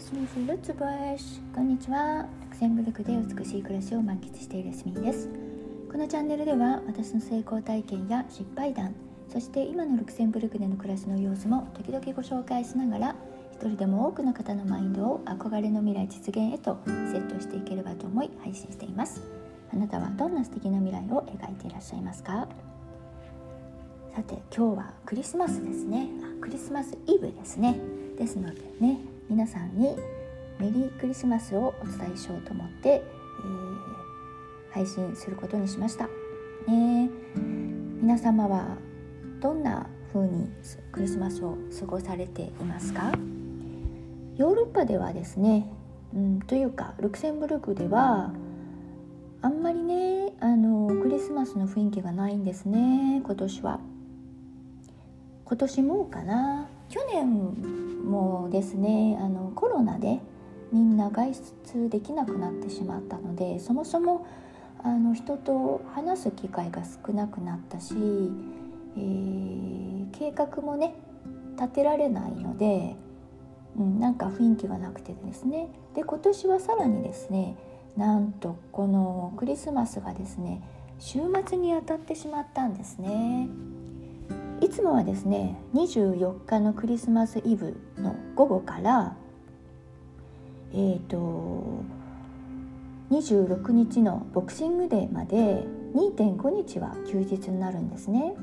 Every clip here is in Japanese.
スニフルツブッシこんにちは。ルクセンブルクで美しい暮らしを満喫しているスミです。このチャンネルでは私の成功体験や失敗談そして今のルクセンブルクでの暮らしの様子も時々ご紹介しながら一人でも多くの方のマインドを憧れの未来実現へとセットしていければと思い配信しています。あなたはどんな素敵な未来を描いていらっしゃいますか？さて今日はクリスマスですね。クリスマスイブですね。ですのでね皆さんにメリークリスマスをお伝えしようと思って、えー、配信することにしました。ね、皆様はどんな風にクリスマスを過ごされていますか？ヨーロッパではですね、うん、というかルクセンブルクではあんまりねあのクリスマスの雰囲気がないんですね今年は。今年もかな。去年もですねあのコロナでみんな外出できなくなってしまったのでそもそもあの人と話す機会が少なくなったし、えー、計画もね立てられないので、うん、なんか雰囲気がなくてですねで今年はさらにですねなんとこのクリスマスがですね週末に当たってしまったんですね。いつもはですね24日のクリスマスイブの午後からえーと、26日のボクシングデーまで2.5日は休日になるんですね。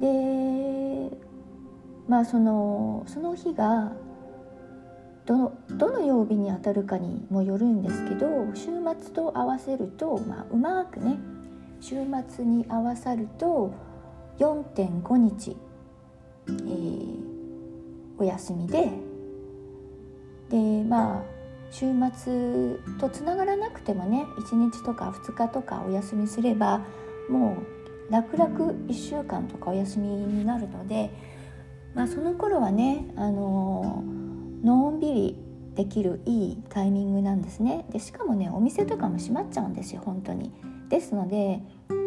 でまあそのその日がどのどの曜日にあたるかにもよるんですけど週末と合わせると、まあ、うまくね週末に合わさると4.5日、えー、お休みででまあ週末とつながらなくてもね1日とか2日とかお休みすればもう楽々1週間とかお休みになるので、まあ、その頃はねあののんびりできるいいタイミングなんですねでしかもねお店とかも閉まっちゃうんですよ本当に。ですので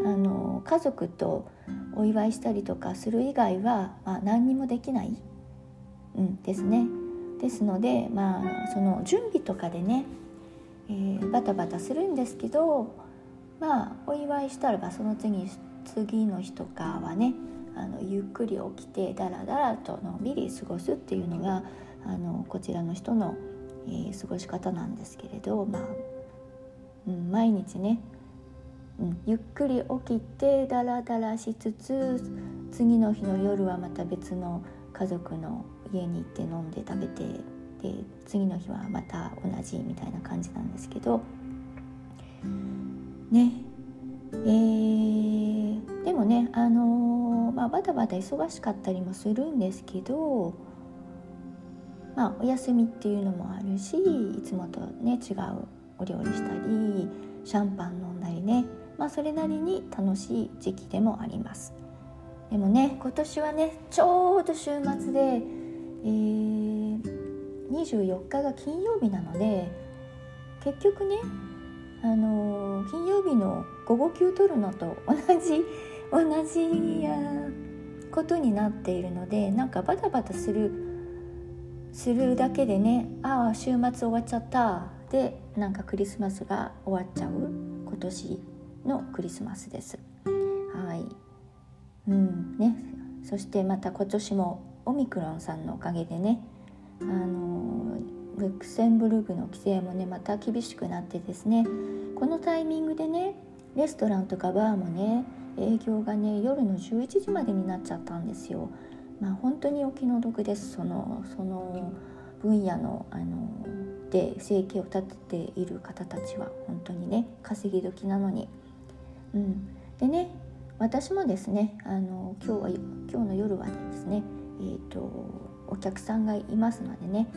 あの家族とお祝いしたりとかする以外は、まあ、何にもできない、うん、ですね。ですのでまあその準備とかでね、えー、バタバタするんですけどまあお祝いしたらばその次次の日とかはねあのゆっくり起きてダラダラとのんびり過ごすっていうのがあのこちらの人の、えー、過ごし方なんですけれどまあ、うん、毎日ねうん、ゆっくり起きてダラダラしつつ次の日の夜はまた別の家族の家に行って飲んで食べてで次の日はまた同じみたいな感じなんですけど。ね。えー、でもねあのー、まあ、バタバタ忙しかったりもするんですけどまあお休みっていうのもあるしいつもとね違うお料理したりシャンパン飲んだりね。まあ、それなりに楽しい時期でもあります。でもね今年はねちょうど週末で、えー、24日が金曜日なので結局ねあのー、金曜日の午後休取るのと同じ同じことになっているのでなんかバタバタするするだけでねああ週末終わっちゃった。でなんかクリスマスが終わっちゃう今年。のクリスマスです。はいうんね、そしてまた今年もオミクロンさんのおかげでねあのルクセンブルクの規制もねまた厳しくなってですねこのタイミングでねレストランとかバーもね営業がね夜の11時までになっちゃったんですよ。まあ本当にお気の毒ですそのその分野のあので生計を立てている方たちは本当にね稼ぎ時なのに。うん、でね私もですねあの今日は今日の夜はですね、えーと、お客さんがいますのでね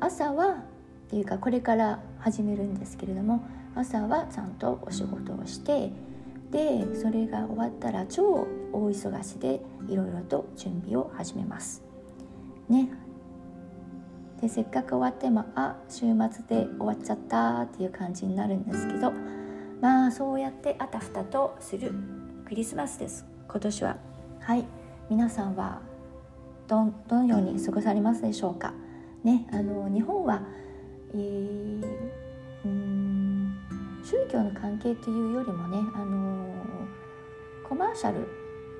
朝はっていうかこれから始めるんですけれども朝はちゃんとお仕事をしてでそれが終わったら超大忙しでいろいろと準備を始めます。ね、でせっかく終わってもあ週末で終わっちゃったっていう感じになるんですけどまあそうやってあたふたとする。クリスマスです。今年は。はい。皆さんはどどのように過ごされますでしょうか？ねあの日本は、えー、うん宗教の関係というよりもねあのコマーシャル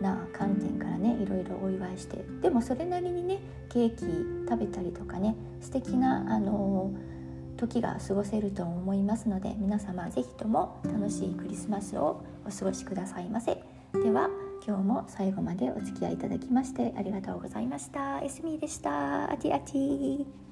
な観点からねいろいろお祝いして。でもそれなりにねケーキ食べたりとかね素敵なあの時が過ごせると思いますので皆様是非とも楽しいクリスマスをお過ごしくださいませ。では今日も最後までお付き合いいただきましてありがとうございました。エスミーでした。アティアティ。